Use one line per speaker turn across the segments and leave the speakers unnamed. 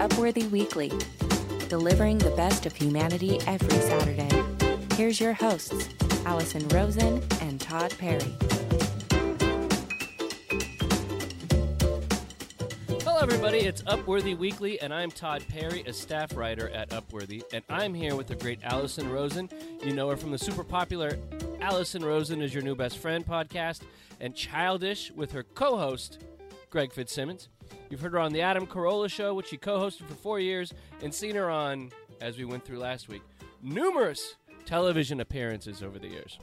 Upworthy Weekly, delivering the best of humanity every Saturday. Here's your hosts, Alison Rosen and Todd Perry.
Hello, everybody. It's Upworthy Weekly, and I'm Todd Perry, a staff writer at Upworthy, and I'm here with the great Alison Rosen. You know her from the super popular Alison Rosen is Your New Best Friend podcast, and Childish with her co host, Greg Fitzsimmons. You've heard her on The Adam Carolla Show, which she co hosted for four years, and seen her on, as we went through last week, numerous television appearances over the years.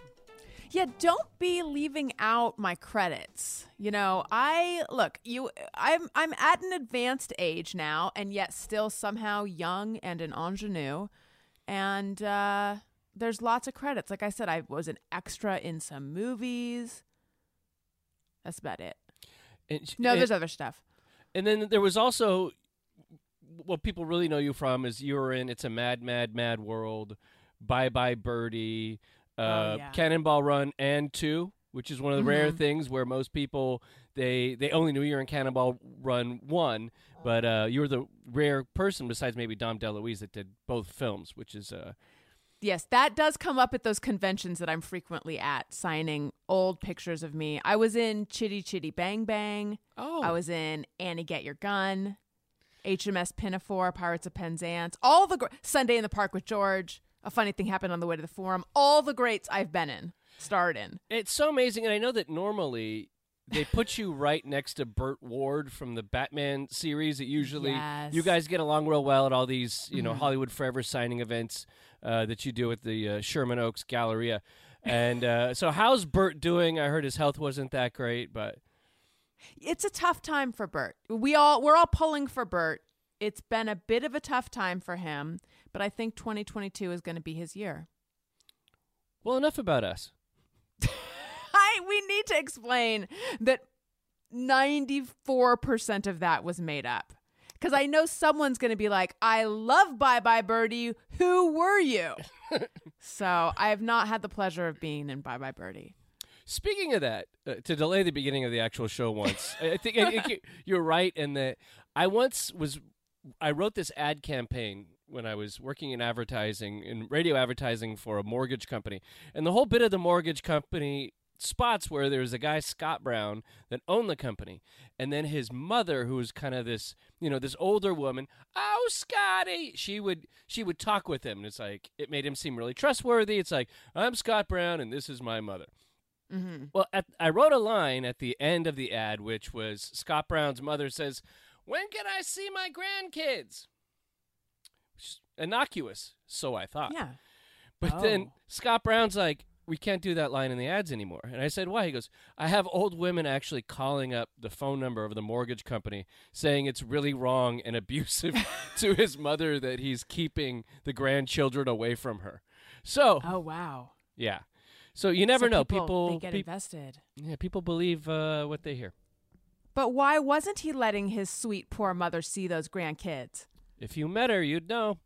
Yeah, don't be leaving out my credits. You know, I look, you I'm I'm at an advanced age now and yet still somehow young and an ingenue. And uh there's lots of credits. Like I said, I was an extra in some movies. That's about it.
And,
No, there's other stuff.
And then there was also what people really know you from is you were in It's a Mad, Mad, Mad World, Bye Bye Birdie, uh,
Oh, yeah.
Cannonball Run, and Two, which is one of the rare
Mhm.
things where most people they they only knew you were in Cannonball Run one, but uh, you were the rare person besides maybe Dom DeLuise that did both films, which is uh,
Yes, that does come up at those conventions that I'm frequently at, signing old pictures of me. I was in Chitty Chitty Bang Bang.
oh
I was in Annie Get Your Gun, HMS Pinafore, Pirates of Penzance, all the gr- Sunday in the Park with George. A funny thing happened on the way to the forum. All the greats I've been in, starred in.
It's so amazing, and I know that normally they put you right next to Burt Ward from the Batman series. That usually
Yes.
you guys get along real well at all these, you know,
Mhm.
Hollywood Forever signing events uh, that you do at the uh, Sherman Oaks Galleria. And uh, so, how's Burt doing? I heard his health wasn't that great, but
It's a tough time for Burt. We all we're all pulling for Burt. It's been a bit of a tough time for him, but I think 2022 is going to be his year.
well, enough about us.
We need to explain that 94% of that was made up. Cuz I know someone's going to be like, "I love Bye Bye Birdie. Who were you?" so, I have not had the pleasure of being in Bye Bye Birdie.
Speaking of that, uh, to delay the beginning of the actual show once, I I think, I think you're right in that I once was, I wrote this ad campaign when I was working in advertising, in radio advertising for a mortgage company. And the whole bit of the mortgage company spots where there was a guy, Scott Brown, that owned the company. And then his mother, who was kind of this, you know, this older woman, oh, Scotty, she would, she would talk with him. And it's like, it made him seem really trustworthy. It's like, I'm Scott Brown and this is my mother.
Mhm.
Well, at, I wrote a line at the end of the ad, which was Scott Brown's mother says, "When can I see my grandkids?" Innocuous, so I thought.
Yeah.
But then
Oh.
Scott Brown's like, "We can't do that line in the ads anymore." And I said, "Why?" He goes, "I have old women actually calling up the phone number of the mortgage company saying it's really wrong and abusive to his mother that he's keeping the grandchildren away from her." So,
Oh, wow.
yeah. So you never
So
know.
People,
People,
they get
peop-
invested.
yeah, people believe uh, what they hear.
But why wasn't he letting his sweet poor mother see those grandkids?
If you met her, you'd know.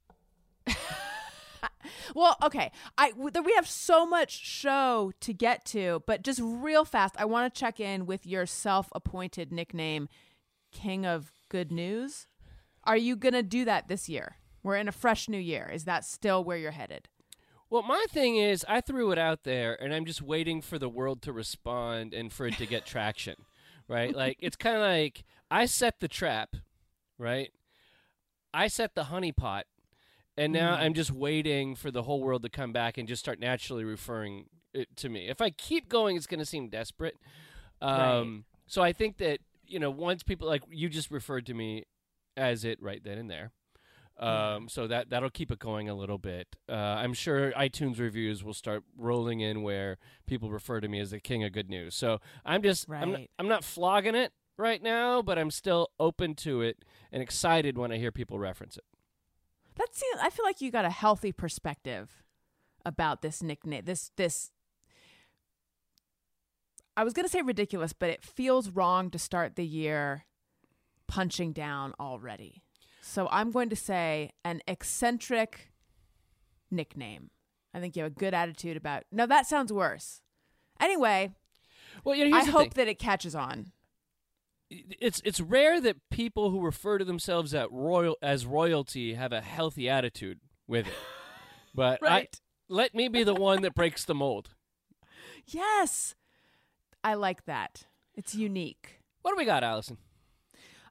Well, okay. I we have so much show to get to, but just real fast, I want to check in with your self-appointed nickname, King of Good News. Are you going to do that this year? We're in a fresh new year. Is that still where you're headed?
Well, my thing is, I threw it out there, and I'm just waiting for the world to respond and for it to get traction, right? Like it's kind of like I set the trap, right? I set the honeypot, and now
Mhm.
I'm just waiting for the whole world to come back and just start naturally referring it to me. If I keep going, it's going to seem desperate. Um, So I think that you know, once people like you just referred to me as it right then and there. Um, so that that'll keep it going a little bit. Uh, I'm sure iTunes reviews will start rolling in where people refer to me as the king of good news. So I'm just I'm, not, I'm not flogging it right now, but I'm still open to it and excited when I hear people reference it.
That seems. I feel like you got a healthy perspective about this nickname. This this. I was gonna say ridiculous, but it feels wrong to start the year punching down already. So I'm going to say an eccentric nickname. I think you have a good attitude about. No, that sounds worse. Anyway,
Well, you know,
I hope
thing.
that it catches on.
It's it's rare that people who refer to themselves at royal as royalty have a healthy attitude with it. But
Right.
I, let me be the one that breaks the mold.
Yes. I like that. It's unique.
What do we got, Alison?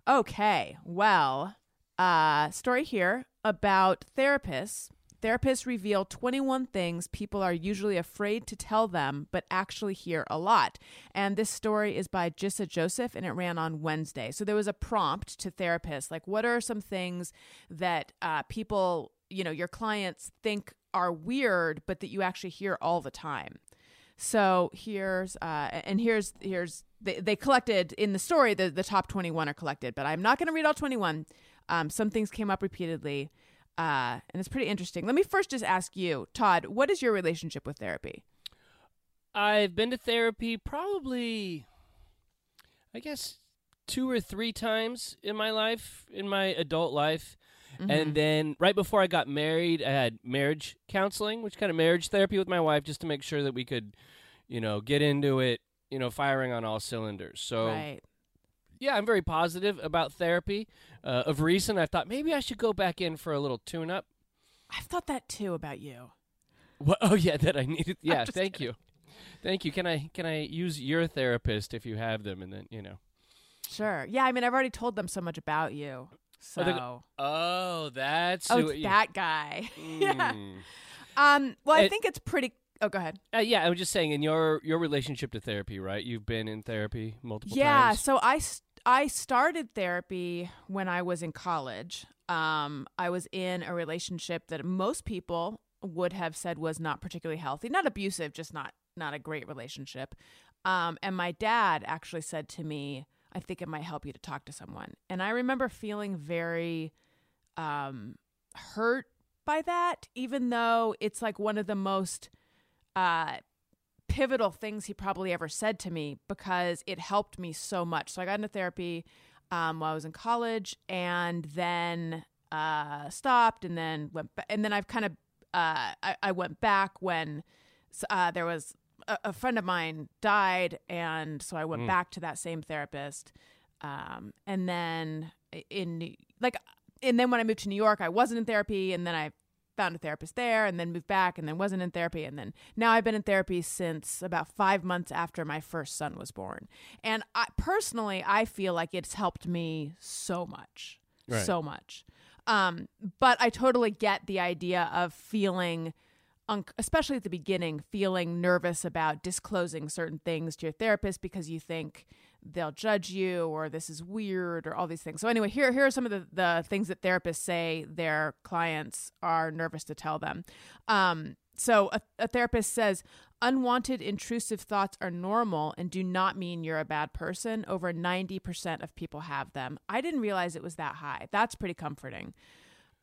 Okay. Well, uh story here about therapists. Therapists reveal 21 things people are usually afraid to tell them, but actually hear a lot. And this story is by Jissa Joseph, and it ran on Wednesday. So there was a prompt to therapists like, what are some things that uh, people, you know, your clients think are weird, but that you actually hear all the time? So here's uh, and here's here's they, they collected in the story the the top 21 are collected, but I'm not going to read all 21. Um, some things came up repeatedly, uh, and it's pretty interesting. Let me first just ask you, Todd, what is your relationship with therapy?
I've been to therapy probably, I guess, two or three times in my life, in my adult life. And then right before I got married, I had marriage counseling, which kind of marriage therapy with my wife, just to make sure that we could, you know, get into it, you know, firing on all cylinders. So
Right.
Yeah, I'm very positive about therapy. Uh, of recent, I thought maybe I should go back in for a little tune-up.
I've thought that too about you.
What? Oh yeah, that I needed. Yeah, thank you, thank you. Can I can I use your therapist if you have them, and then you know.
Sure. Yeah. I mean, I've already told them so much about you. So.
Oh, Oh, that's
Oh,
who
it's that guy. yeah.
Mm.
Um. Well, I
It-
think it's pretty. Oh, go ahead.
Uh, yeah, I was just saying in your your relationship to therapy, right? You've been in therapy multiple
yeah
times. Yeah.
So i s- i started therapy when i was in college. Um i was in a relationship that most people would have said was not particularly healthy not abusive just not not a great relationship. Um and my dad actually said to me i think it might help you to talk to someone. And i remember feeling very um hurt by that even though it's like one of the most uh pivotal things he probably ever said to me because it helped me so much. So I got into therapy um, while I was in college, and then uh, stopped, and then went, ba- and then I've kind of uh, I, I went back when uh, there was a, a friend of mine died, and so I went back to that same therapist, um, and then in like, and then when I moved to New York, I wasn't in therapy, and then I found a therapist there and then moved back and then wasn't in therapy and then now I've been in therapy since about 5 months after my first son was born. And I personally I feel like it's helped me so much.
Right.
So much. Um but I totally get the idea of feeling un- especially at the beginning feeling nervous about disclosing certain things to your therapist because you think they'll judge you or this is weird or all these things. So anyway, here here are some of the, the things that therapists say their clients are nervous to tell them. Um, so a, a therapist says unwanted intrusive thoughts are normal and do not mean you're a bad person. Over 90% of people have them. I didn't realize it was that high. That's pretty comforting.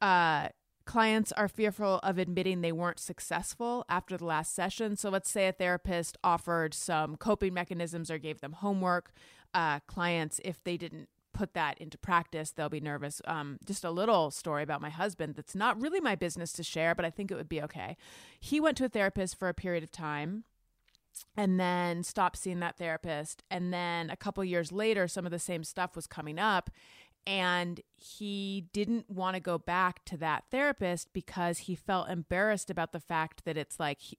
Uh, clients are fearful of admitting they weren't successful after the last session. So let's say a therapist offered some coping mechanisms or gave them homework. Uh, clients, if they didn't put that into practice, they'll be nervous. Um, just a little story about my husband that's not really my business to share, but I think it would be okay. He went to a therapist for a period of time and then stopped seeing that therapist. And then a couple years later, some of the same stuff was coming up. And he didn't want to go back to that therapist because he felt embarrassed about the fact that it's like he,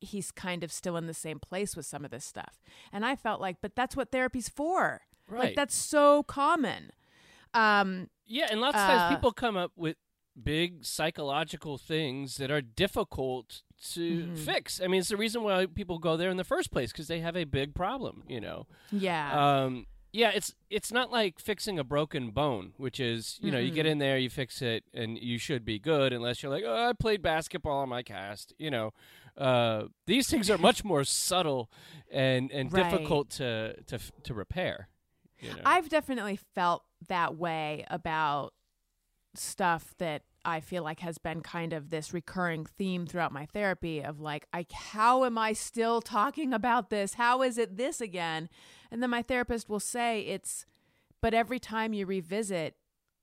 he's kind of still in the same place with some of this stuff. And I felt like, but that's what therapy's for. Like
Right.
that's so common. Um,
Yeah, and lots of
Uh,
times people come up with big psychological things that are difficult to
Mm-hmm.
fix. I mean, it's the reason why people go there in the first place because they have a big problem. You know.
yeah.
Um, yeah, it's it's not like fixing a broken bone, which is you know you get in there, you fix it, and you should be good unless you're like, oh, I played basketball on my cast. You know, uh, these things are much more subtle and and
Right.
difficult to to to repair. You know?
I've definitely felt that way about stuff that I feel like has been kind of this recurring theme throughout my therapy of like I how am I still talking about this? How is it this again? And then my therapist will say it's but every time you revisit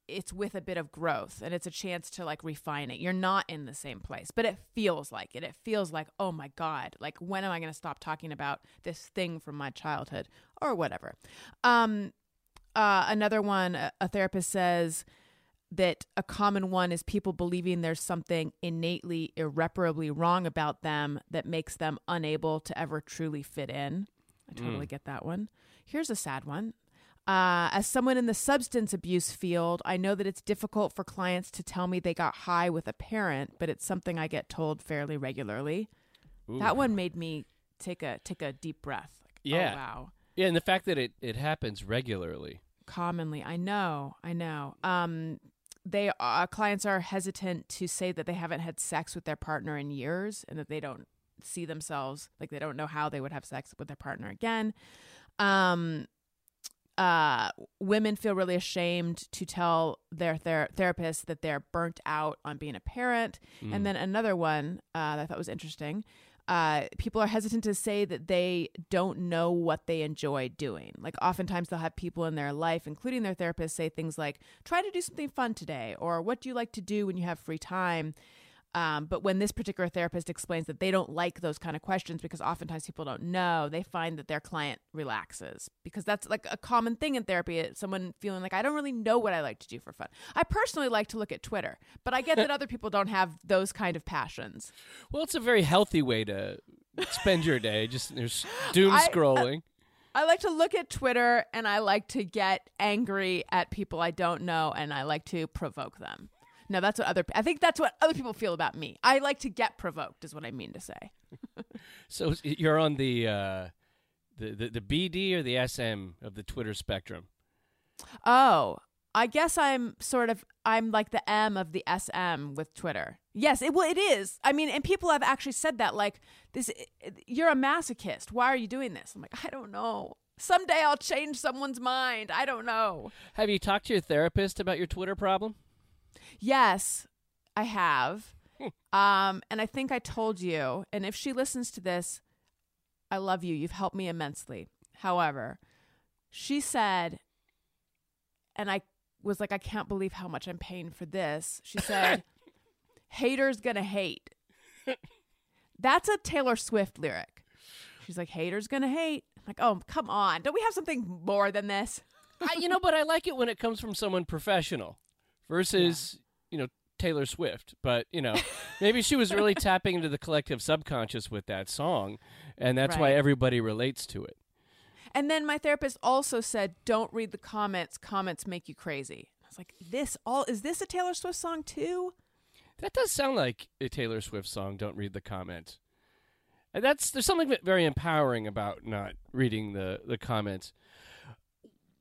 it's with a bit of growth and it's a chance to like refine it. You're not in the same place, but it feels like it. It feels like, oh my God, like when am I going to stop talking about this thing from my childhood or whatever? Um, uh, another one, a, a therapist says that a common one is people believing there's something innately, irreparably wrong about them that makes them unable to ever truly fit in. I totally get that one. Here's a sad one. Uh, as someone in the substance abuse field, I know that it's difficult for clients to tell me they got high with a parent, but it's something I get told fairly regularly.
Ooh.
That one made me take a take a deep breath. Like, oh,
Yeah.
wow.
Yeah, and the fact that it, it happens regularly.
Commonly, I know, I know. Um, they uh, clients are hesitant to say that they haven't had sex with their partner in years, and that they don't see themselves like they don't know how they would have sex with their partner again. Um, uh, women feel really ashamed to tell their ther- therapist that they're burnt out on being a parent.
Mm.
And then another one uh, that I thought was interesting. Uh, people are hesitant to say that they don't know what they enjoy doing. Like, oftentimes they'll have people in their life, including their therapist, say things like, try to do something fun today, or what do you like to do when you have free time? Um, but when this particular therapist explains that they don't like those kind of questions because oftentimes people don't know, they find that their client relaxes because that's like a common thing in therapy. Someone feeling like, I don't really know what I like to do for fun. I personally like to look at Twitter, but I get that other people don't have those kind of passions.
Well, it's a very healthy way to spend your day. Just there's doom
I- uh,
scrolling.
I like to look at Twitter and I like to get angry at people I don't know and I like to provoke them. No, that's what other I think that's what other people feel about me. I like to get provoked is what I mean to say.
so you're on the, uh, the the the BD or the SM of the Twitter spectrum.
Oh, I guess I'm sort of I'm like the M of the SM with Twitter. Yes, it well it is. I mean, and people have actually said that like this you're a masochist. Why are you doing this? I'm like, I don't know. Someday I'll change someone's mind. I don't know.
Have you talked to your therapist about your Twitter problem?
Yes, I have. um, and I think I told you, and if she listens to this, I love you. You've helped me immensely. However, she said, and I was like, I can't believe how much I'm paying for this. She said, haters gonna hate. That's a Taylor Swift lyric. She's like, haters gonna hate. I'm like, oh, come on. Don't we have something more than this?
I, you know, but I like it when it comes from someone professional versus, you know, Taylor Swift. But, you know, maybe she was really tapping into the collective subconscious with that song, and that's why everybody relates to it.
And then my therapist also said, "Don't read the comments. Comments make you crazy." I was like, "This all is this a Taylor Swift song too?"
That does sound like a Taylor Swift song. Don't read the comments. And that's there's something very empowering about not reading the the comments.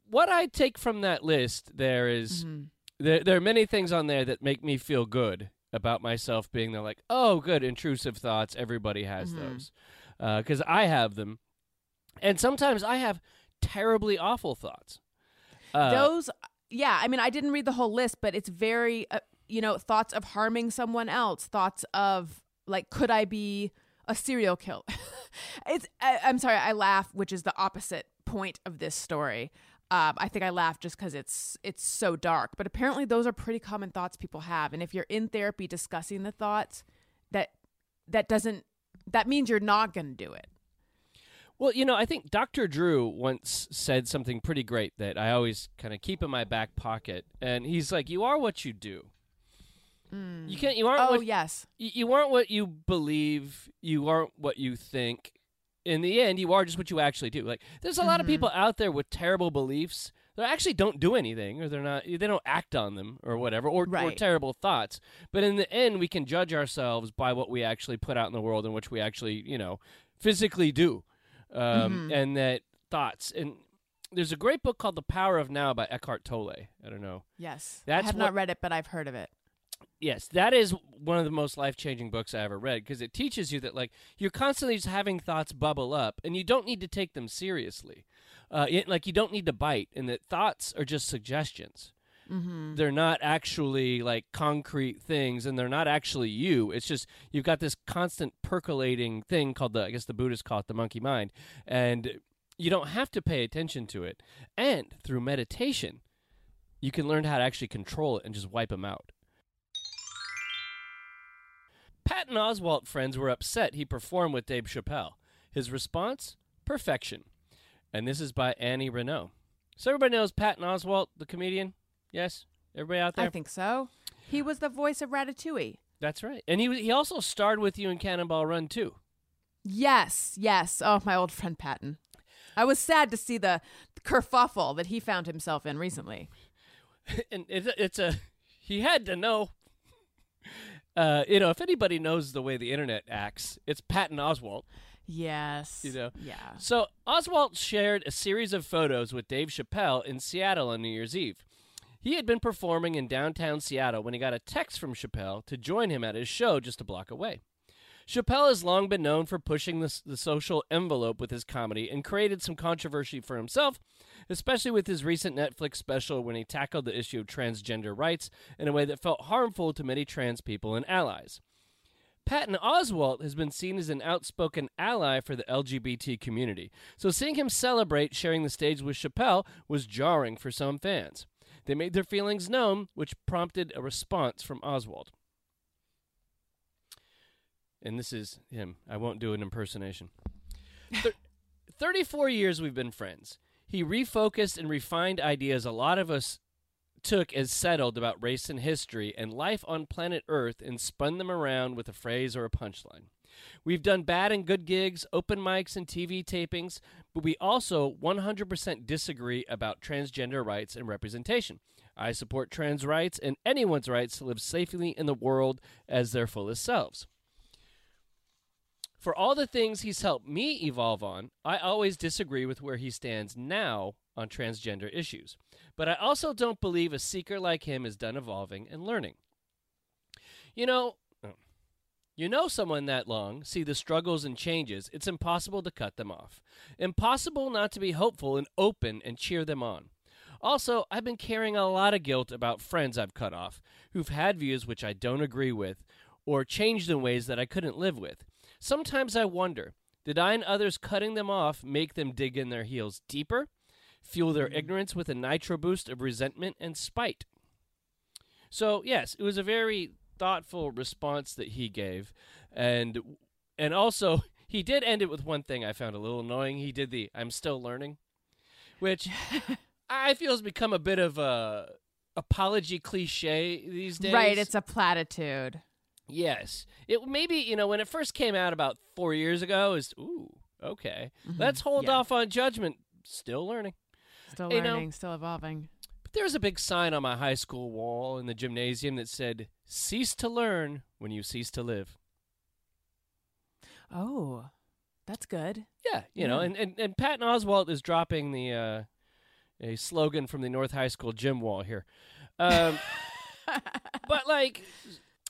What I take from that list there is- mm-hmm. There there are many things on there that make me feel good about myself being there. Like, oh, good, intrusive thoughts. Everybody has
Mhm.
those because I have them, and sometimes I have terribly awful thoughts. Uh,
Those, yeah. I mean, I didn't read the whole list, but it's very, uh, you know, thoughts of harming someone else, thoughts of like, could I be a serial killer? it's. I, I'm sorry, I laugh, which is the opposite point of this story. Um, I think I laugh just because it's it's so dark, but apparently those are pretty common thoughts people have. And if you're in therapy discussing the thoughts, that that doesn't that means you're not going to do it.
Well, you know, I think Dr. Drew once said something pretty great that I always kind of keep in my back pocket, and he's like, "You are what you do. You can't. You aren't
Oh
what
yes,
you, you aren't what you believe. You aren't what you think. In the end, you are just what you actually do. Like, there's a lot of
Mhm.
people out there with terrible beliefs that actually don't do anything, or they're not. They don't act on them, or whatever, or, or terrible thoughts. But in the end, we can judge ourselves by what we actually put out in the world, and which we actually, you know, physically do um,
Mhm.
and that thoughts and there's a great book called The Power of Now by Eckhart Tolle. I don't know.
yes.
That's
I have
what-
not read it, but I've heard of it.
Yes, that is one of the most life-changing books I ever read because it teaches you that like you're constantly just having thoughts bubble up and you don't need to take them seriously. Uh, it, like you don't need to bite and that thoughts are just suggestions.
Mm-hmm.
They're not actually like concrete things and they're not actually you. It's just you've got this constant percolating thing called the I guess the Buddhists call it the monkey mind and you don't have to pay attention to it. And through meditation, you can learn how to actually control it and just wipe them out. Patton Oswalt friends were upset he performed with Dave Chappelle. His response? Perfection. And this is by Annie Reneau. So everybody knows Patton Oswalt, the comedian. Yes, everybody out there.
I think so. He was the voice of Ratatouille.
That's right, and he he also starred with you in Cannonball Run too.
Yes, yes. Oh, my old friend Patton. I was sad to see the kerfuffle that he found himself in recently.
and it, it's a he had to know. Uh, you know, if anybody knows the way the internet acts, it's Patton Oswalt.
Yes.
You know.
Yeah.
So Oswalt shared a series of photos with Dave Chappelle in Seattle on New Year's Eve. He had been performing in downtown Seattle when he got a text from Chappelle to join him at his show just a block away. Chappelle has long been known for pushing the, the social envelope with his comedy and created some controversy for himself, especially with his recent Netflix special when he tackled the issue of transgender rights in a way that felt harmful to many trans people and allies. Patton Oswalt has been seen as an outspoken ally for the LGBT community, so seeing him celebrate sharing the stage with Chappelle was jarring for some fans. They made their feelings known, which prompted a response from Oswalt. And this is him. I won't do an impersonation. Thir- 34 years we've been friends. He refocused and refined ideas a lot of us took as settled about race and history and life on planet Earth and spun them around with a phrase or a punchline. We've done bad and good gigs, open mics, and TV tapings, but we also 100% disagree about transgender rights and representation. I support trans rights and anyone's rights to live safely in the world as their fullest selves. For all the things he's helped me evolve on, I always disagree with where he stands now on transgender issues. But I also don't believe a seeker like him is done evolving and learning. You know, oh, you know someone that long, see the struggles and changes, it's impossible to cut them off. Impossible not to be hopeful and open and cheer them on. Also, I've been carrying a lot of guilt about friends I've cut off who've had views which I don't agree with or changed in ways that I couldn't live with. Sometimes I wonder did I and others cutting them off make them dig in their heels deeper, fuel their mm. ignorance with a nitro boost of resentment and spite? So, yes, it was a very thoughtful response that he gave. And and also he did end it with one thing I found a little annoying. He did the I'm still learning, which I feel has become a bit of a apology cliche these days.
Right, it's a platitude.
Yes. It maybe, you know, when it first came out about 4 years ago is ooh, okay. Let's hold
Yeah.
off on judgment. Still learning.
Still
You know-
learning, still evolving.
But there was a big sign on my high school wall in the gymnasium that said, "Cease to learn when you cease to live."
Oh, that's good.
Yeah, you know, and, and, and Patton Oswalt is dropping the uh, a slogan from the North High School gym wall here. Um, but like,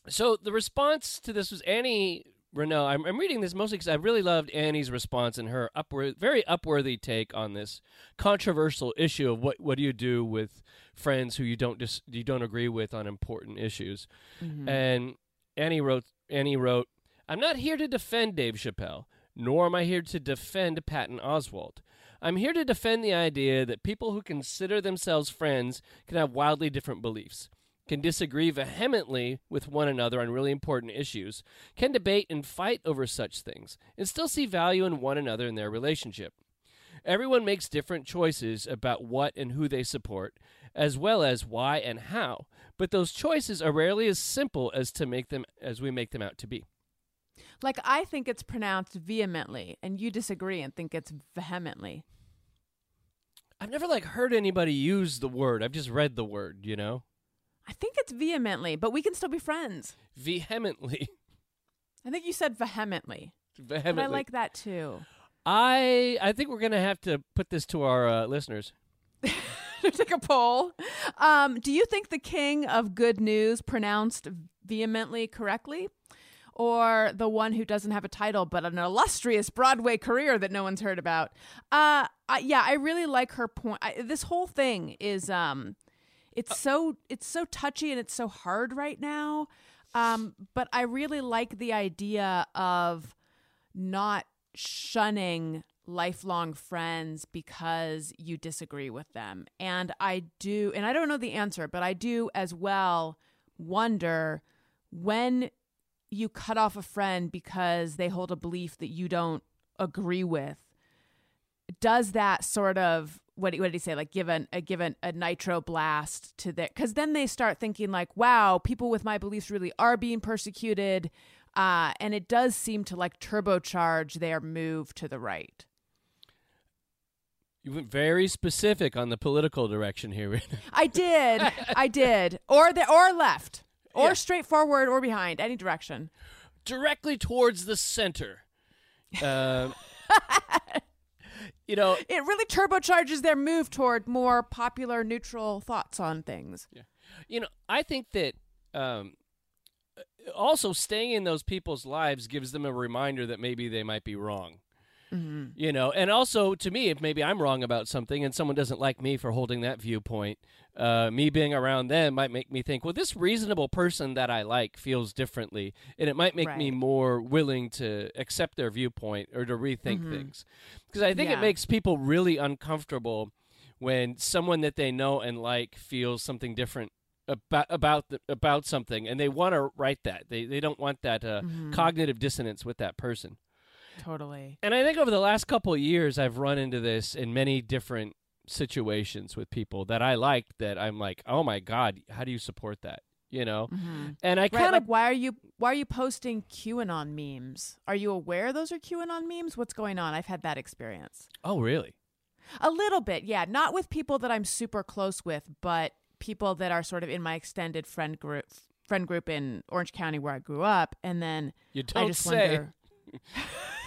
so the response to this was Annie Reneau. I'm, I'm reading this mostly because I really loved Annie's response and her upward, very upworthy take on this controversial issue of what what do you do with friends who you don't dis, you don't agree with on important issues. Mm-hmm. And Annie wrote, Annie wrote, I'm not here to defend Dave Chappelle, nor am I here to defend Patton Oswalt. I'm here to defend the idea that people who consider themselves friends can have wildly different beliefs, can disagree vehemently with one another on really important issues, can debate and fight over such things, and still see value in one another in their relationship. Everyone makes different choices about what and who they support, as well as why and how, but those choices are rarely as simple as to make them as we make them out to be.
Like I think it's pronounced vehemently, and you disagree and think it's vehemently.
I've never like heard anybody use the word. I've just read the word, you know?
I think it's vehemently, but we can still be friends.
Vehemently.
I think you said vehemently,
Vehemently.
but I like that too.
I I think we're going to have to put this to our uh, listeners.
Take a poll. Um, do you think the king of good news pronounced vehemently correctly? Or the one who doesn't have a title but an illustrious Broadway career that no one's heard about? Uh, I, yeah, I really like her point. I, this whole thing is, um, it's so it's so touchy and it's so hard right now. Um, but I really like the idea of not shunning lifelong friends because you disagree with them. And I do, and I don't know the answer, but I do as well wonder when you cut off a friend because they hold a belief that you don't agree with. Does that sort of what, what did he say? Like give an, a give an, a nitro blast to their because then they start thinking like, wow, people with my beliefs really are being persecuted, uh, and it does seem to like turbocharge their move to the right.
You went very specific on the political direction here.
I did, I did, or the or left, or
Yeah.
straightforward, or behind, any direction.
Directly towards the center. Um, you know,
It really turbocharges their move toward more popular, neutral thoughts on things. Yeah.
you know, I think that um, also staying in those people's lives gives them a reminder that maybe they might be wrong. You know, and also to me, if maybe I'm wrong about something and someone doesn't like me for holding that viewpoint, uh, me being around them might make me think, well, this reasonable person that I like feels differently, and it might make me more willing to accept their viewpoint or to rethink things. Because I think it makes people really uncomfortable when someone that they know and like feels something different about about the, about something, and they want to write that. They they don't want that uh, cognitive dissonance with that person.
Totally.
And I think over the last couple of years, I've run into this in many different situations with people that I like That I'm like, oh my god, how do you support that? You know, mm-hmm. and I kind of
like why are you why are you posting QAnon memes? Are you aware those are QAnon memes? What's going on? I've had that experience.
oh really?
A little bit, yeah. Not with people that I'm super close with, but people that are sort of in my extended friend group friend group in Orange County where I grew up. And then
You don't
just
say.
wonder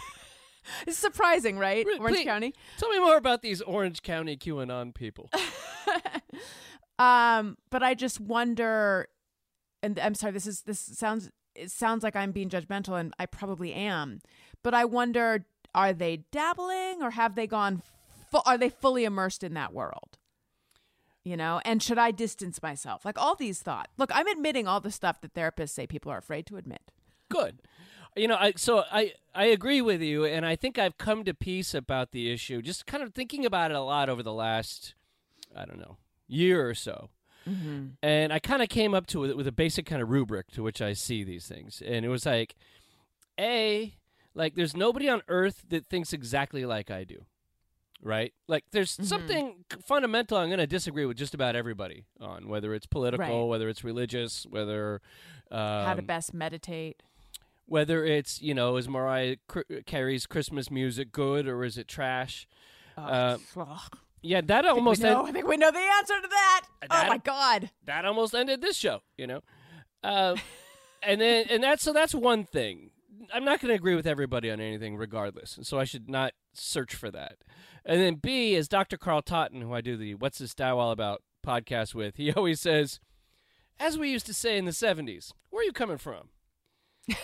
It's surprising, right? Orange
please.
County.
Tell me more about these Orange County QAnon people.
Um, but I just wonder and I'm sorry, this is this sounds it sounds like I'm being judgmental and I probably am. But I wonder are they dabbling or have they gone fu- are they fully immersed in that world? You know, and should I distance myself? Like all these thoughts. Look, I'm admitting all the stuff that therapists say people are afraid to admit.
Good. You know, I so I I agree with you, and I think I've come to peace about the issue. Just kind of thinking about it a lot over the last, I don't know, year or so. And I kind of came up to it with a basic kind of rubric to which I see these things, and it was like, a like there's nobody on earth that thinks exactly like I do, right? Like there's something fundamental I'm going to disagree with just about everybody on, whether it's political,
Right.
whether it's religious, whether um,
How to best meditate.
Whether it's you know is Mariah Carey's Christmas music good or is it trash? Uh,
Ugh.
yeah, that
I think,
almost
know,
en-
I think we know the answer to that. Oh my god.
that almost ended this show. You know, uh, and then and that's so that's one thing. I'm not going to agree with everybody on anything, regardless, and so I should not search for that. And then B is Dr. Carl Totten, who I do the "What's This Style All About" podcast with. He always says, "As we used to say in the '70s, where are you coming from?"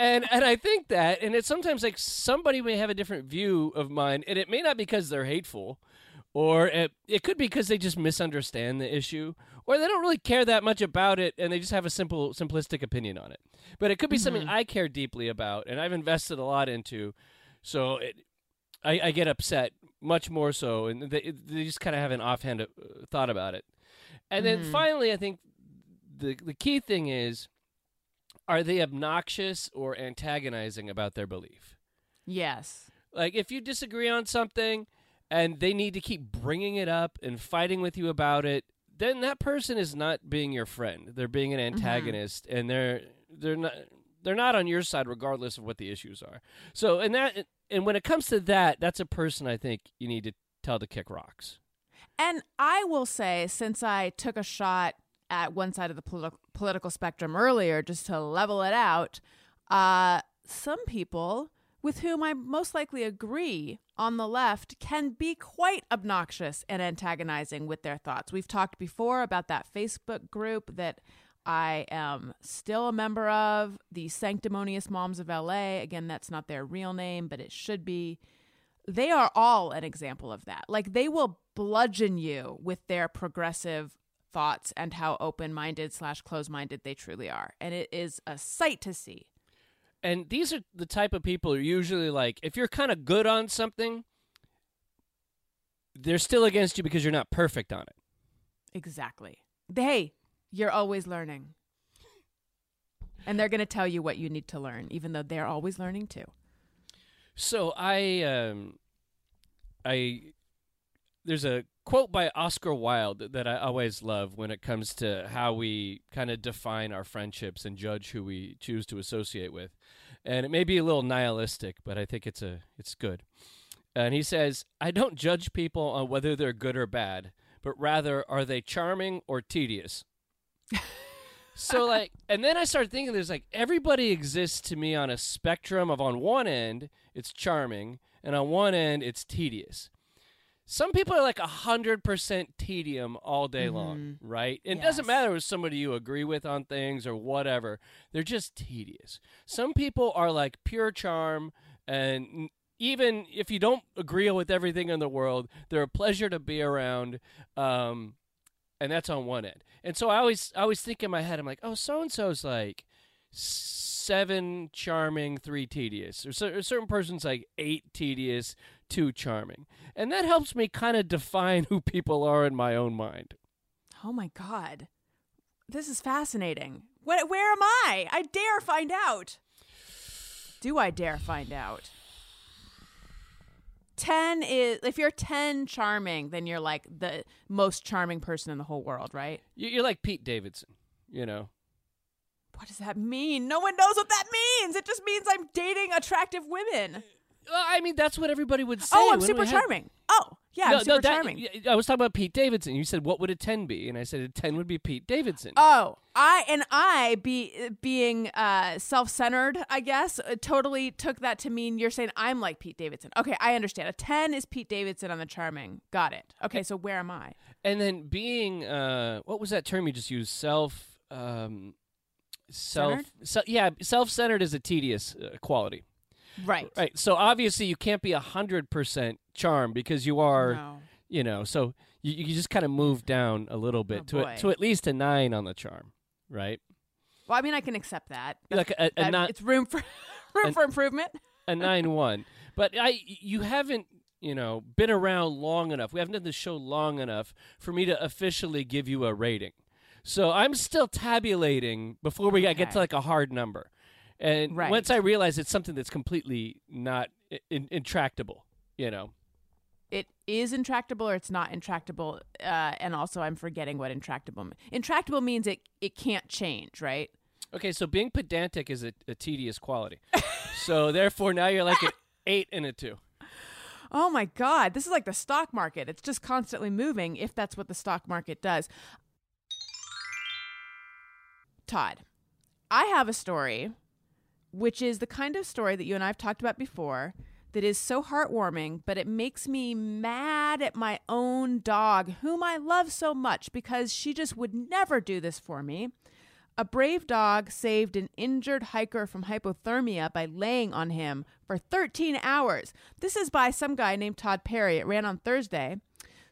and and I think that, and it's sometimes like somebody may have a different view of mine, and it may not because they're hateful, or it, it could be because they just misunderstand the issue, or they don't really care that much about it, and they just have a simple, simplistic opinion on it. But it could be something I care deeply about, and I've invested a lot into, so it, I, I get upset much more so, and they, they just kind of have an offhand uh, thought about it. And then finally, I think the the key thing is are they obnoxious or antagonizing about their belief?
Yes.
Like if you disagree on something and they need to keep bringing it up and fighting with you about it, then that person is not being your friend. They're being an mm-hmm. antagonist and they're they're not they're not on your side regardless of what the issues are. So and that and when it comes to that, that's a person I think you need to tell to kick rocks.
And I will say, since I took a shot at one side of the politi- political spectrum earlier, just to level it out, uh, some people with whom I most likely agree on the left can be quite obnoxious and antagonizing with their thoughts. We've talked before about that Facebook group that I am still a member of, the Sanctimonious Moms of LA. Again, that's not their real name, but it should be they are all an example of that. Like they will bludgeon you with their progressive thoughts and how open minded slash close minded they truly are. And it is a sight to see.
And these are the type of people who are usually like, if you're kind of good on something, they're still against you because you're not perfect on it.
Exactly. Hey, you're always learning. And they're going to tell you what you need to learn, even though they're always learning too.
So I, um, I there's a quote by Oscar Wilde that I always love when it comes to how we kind of define our friendships and judge who we choose to associate with. And it may be a little nihilistic, but I think it's a it's good. And he says, "I don't judge people on whether they're good or bad, but rather are they charming or tedious." so like and then I started thinking there's like everybody exists to me on a spectrum of on one end it's charming and on one end it's tedious some people are like a hundred percent tedium all day long, right? It doesn't matter if somebody you agree with on things or whatever. They're just tedious. Some people are like pure charm, and even if you don't agree with everything in the world, they're a pleasure to be around. Um, and that's on one end. And so I always, I always think in my head, I'm like, oh, so and so's like seven charming, three tedious, or cer- a certain person's like eight tedious, two charming, and that helps me kind of define who people are in my own mind.
Oh my god. This is fascinating. Where, where am I? I dare find out. Do I dare find out? 10 is if you're 10 charming, then you're like the most charming person in the whole world, right?
You're like Pete Davidson, you know.
What does that mean? No one knows what that means. It just means I'm dating attractive women.
Well, I mean, that's what everybody would say.
Oh, I'm super charming. Oh, yeah, I'm super
no, that-
charming.
I was talking about Pete Davidson. You said, "What would a ten be?" And I said, "A ten would be Pete Davidson."
Oh, I and I be being uh, self-centered, I guess, uh, totally took that to mean you're saying I'm like Pete Davidson. Okay, I understand. A 10 is Pete Davidson on the charming. Got it. Okay, so where am I?
and then being, uh, what was that term you just used? Self, um, self, se- yeah, self-centered is a tedious uh, quality.
Right.
Right. So obviously you can't be a hundred percent charm because you are,
No.
you know. So you, you just kind of move down a little bit
Oh,
to a, to at least a nine on the charm, right?
Well, I mean, I can accept that.
Like a, a,
That-
not
it's room for room
An-
for improvement.
a nine one, but I you haven't you know been around long enough. We haven't done the show long enough for me to officially give you a rating. So I'm still tabulating before we get to like a hard number. And
Right.
once I realize it's something that's completely not in, intractable, you know.
It is intractable or it's not intractable, uh, and also I'm forgetting what intractable. me- Intractable means it it can't change, right?
Okay, so being pedantic is a, a tedious quality. so therefore, now you're like an eight and a two.
Oh my God, this is like the stock market. It's just constantly moving if that's what the stock market does. Todd, I have a story, which is the kind of story that you and I have talked about before that is so heartwarming, but it makes me mad at my own dog, whom I love so much because she just would never do this for me. A brave dog saved an injured hiker from hypothermia by laying on him for 13 hours. This is by some guy named Todd Perry. It ran on Thursday.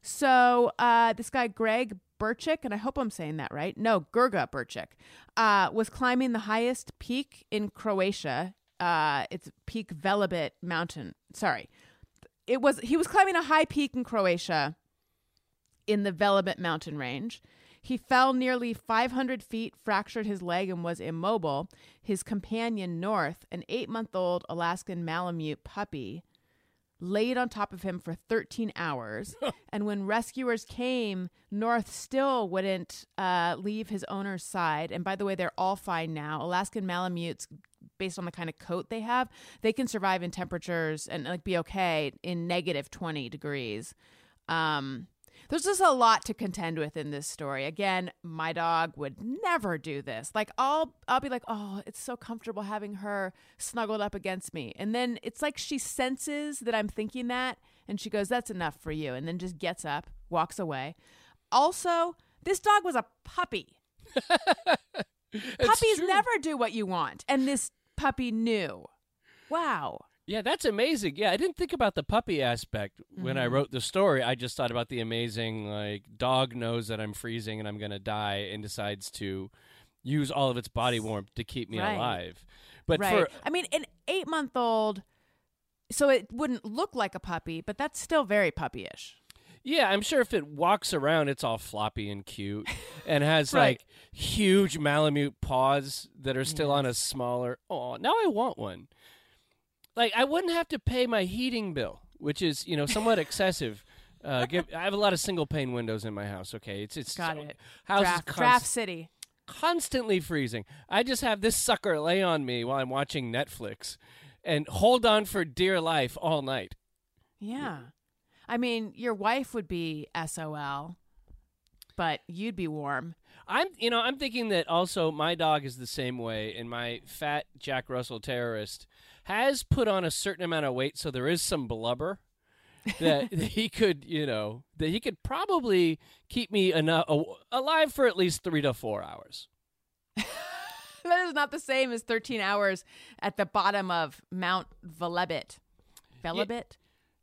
So uh, this guy Greg Burchik, and I hope I'm saying that right. No, Gerga Burchik, uh, was climbing the highest peak in Croatia. Uh, it's Peak Velebit Mountain. Sorry, it was he was climbing a high peak in Croatia in the Velebit mountain range. He fell nearly 500 feet, fractured his leg, and was immobile. His companion, North, an eight month old Alaskan Malamute puppy, laid on top of him for 13 hours. and when rescuers came, North still wouldn't uh, leave his owner's side. And by the way, they're all fine now. Alaskan Malamutes, based on the kind of coat they have, they can survive in temperatures and like be okay in negative 20 degrees. Um, there's just a lot to contend with in this story. Again, my dog would never do this. Like I'll I'll be like, "Oh, it's so comfortable having her snuggled up against me." And then it's like she senses that I'm thinking that and she goes, "That's enough for you." And then just gets up, walks away. Also, this dog was a puppy. Puppies
true.
never do what you want, and this puppy knew. Wow.
Yeah, that's amazing. Yeah, I didn't think about the puppy aspect when I
Mhm.
wrote the story. I just thought about the amazing like dog knows that I'm freezing and I'm going to die and decides to use all of its body warmth to keep me
Right.
alive. But
right.
for
I mean, an eight month old, so it wouldn't look like a puppy, but that's still very puppyish.
yeah, I'm sure if it walks around it's all floppy and cute and has
Right.
like huge malamute paws that are still on a smaller Oh, now I want one. Like I wouldn't have to pay my heating bill which is you know somewhat excessive. Uh, give, I have a lot of single pane windows in my house. Okay, it's it's
Got it.
House
Draft,
const-
draft City.
constantly freezing. I just have this sucker lay on me while I'm watching Netflix, and hold on for dear life all night.
Yeah. I mean, your wife would be SOL, but you'd be warm.
I'm, you know, I'm thinking that also my dog is the same way, and my fat Jack Russell terrorist has put on a certain amount of weight, so there is some blubber that, that he could, you know, that he could probably keep me enough alive for at least three to four hours.
that is not the same as 13 hours at the bottom of Mount Velebit. Velebit?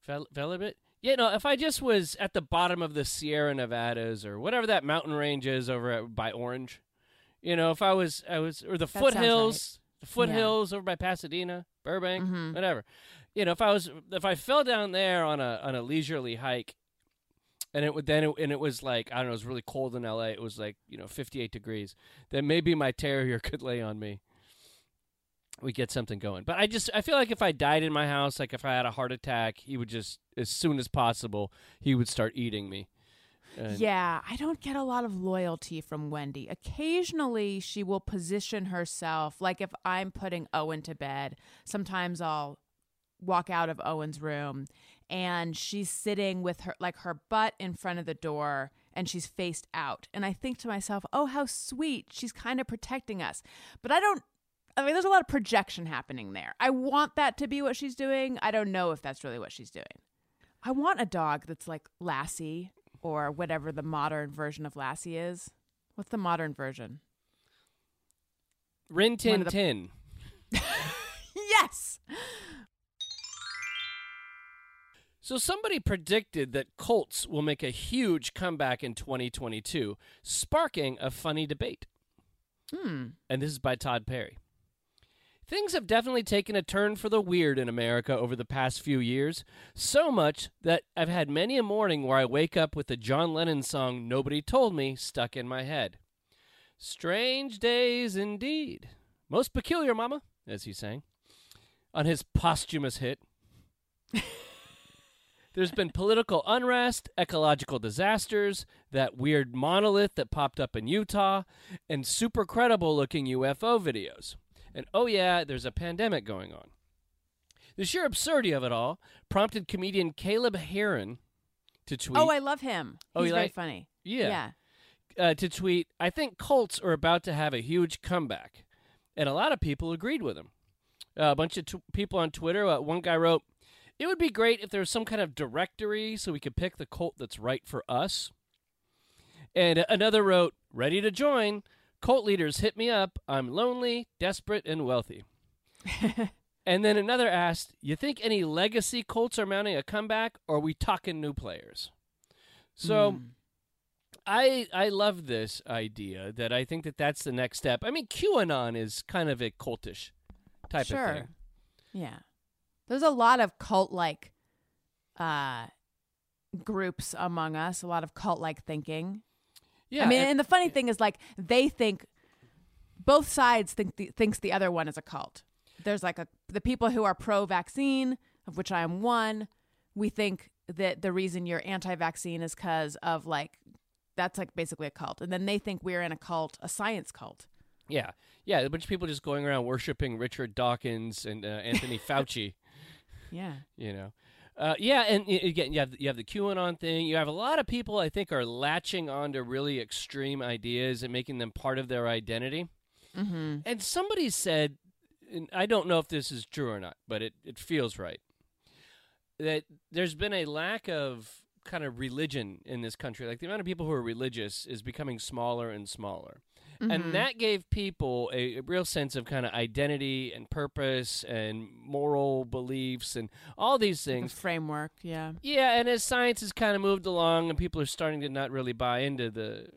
Vel- Velebit? Yeah, no, if I just was at the bottom of the Sierra Nevadas or whatever that mountain range is over at, by Orange, you know, if I was, I was, or the
That
foothills, the foothills over by Pasadena, Burbank,
Mhm.
whatever. You know, if I was, if I fell down there on a on a leisurely hike, and it would then, it, and it was like I don't know, it was really cold in L.A. It was like you know 58 degrees. Then maybe my terrier could lay on me. We get something going, but I just I feel like if I died in my house, like if I had a heart attack, he would just as soon as possible he would start eating me. And-
Yeah, I don't get a lot of loyalty from Wendy. Occasionally, she will position herself, like if I'm putting Owen to bed, sometimes I'll walk out of Owen's room and she's sitting with her, like her butt in front of the door and she's faced out. And I think to myself, oh, how sweet. She's kind of protecting us. But I don't. I mean, there's a lot of projection happening there. I want that to be what she's doing. I don't know if that's really what she's doing. I want a dog that's like Lassie or whatever the modern version of Lassie is. What's the modern version?
Rin Tin
the-
Tin.
Yes.
So somebody predicted that cults will make a huge comeback in 2022, sparking a funny debate.
Hmm.
And this is by Todd Perry. Things have definitely taken a turn for the weird in America over the past few years, so much that I've had many a morning where I wake up with the John Lennon song Nobody Told Me stuck in my head. Strange days indeed. Most peculiar, Mama, as he sang on his posthumous hit. There's been political unrest, ecological disasters, that weird monolith that popped up in Utah, and super credible looking UFO videos. And oh, yeah, there's a pandemic going on. The sheer absurdity of it all prompted comedian Caleb Hearon to tweet.
Oh, I love him.
Oh,
He's very
like-
funny.
yeah, uh, to tweet, I think cults are about to have a huge comeback. And a lot of people agreed with him. Uh, a bunch of t- people on Twitter, uh, one guy wrote, It would be great if there was some kind of directory so we could pick the cult that's right for us. And another wrote, Ready to join. Cult leaders, hit me up. I'm lonely, desperate, and wealthy. and then another asked, You think any legacy cults are mounting a comeback, or are we talking new players? So.
Hmm.
I I love this idea that I think that that's the next step. I mean, QAnon is kind of a cultish type
sure.
of thing.
Yeah. There's a lot of cult like uh groups among us, a lot of cult like thinking.
Yeah,
I mean,
and-
and the funny thing is like they think both sides think the, thinks the other one is a cult. There's like a the people who are pro vaccine, of which I am one, we think that the reason you're anti-vaccine is cuz of like that's like basically a cult. And then they think we're in a cult, a science cult.
yeah, yeah, a bunch of people just going around worshiping Richard Dawkins and uh, Anthony Fauci.
Yeah.
You know, uh, yeah, and again, you have you have the QAnon thing. You have a lot of people I think are latching onto really extreme ideas and making them part of their identity.
Mhm.
And somebody said, and I don't know if this is true or not, but it, it feels right, that there's been a lack of kind of religion in this country. Like the amount of people who are religious is becoming smaller and smaller.
Mhm.
And that gave people a, a real sense of kind of identity and purpose and moral beliefs and all these
the
things.
framework, yeah.
Yeah, and as science has kind of moved along and people are starting to not really buy into the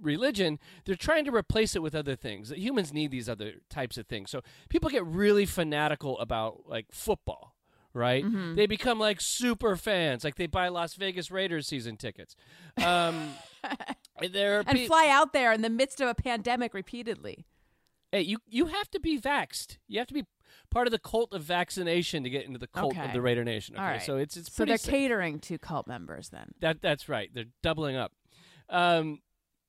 religion, they're trying to replace it with other things. That Humans need these other types of things. So people get really fanatical about like football, right?
Mhm.
They become like super fans, like they buy Las Vegas Raiders season tickets. Um, there are
and
pe-
fly out there in the midst of a pandemic repeatedly.
hey, you you have to be vaxxed. You have to be part of the cult of vaccination to get into the cult of the Raider Nation. Okay,
right.
so it's it's
so they're
sick.
catering to cult members then.
That that's right. They're doubling up. Um,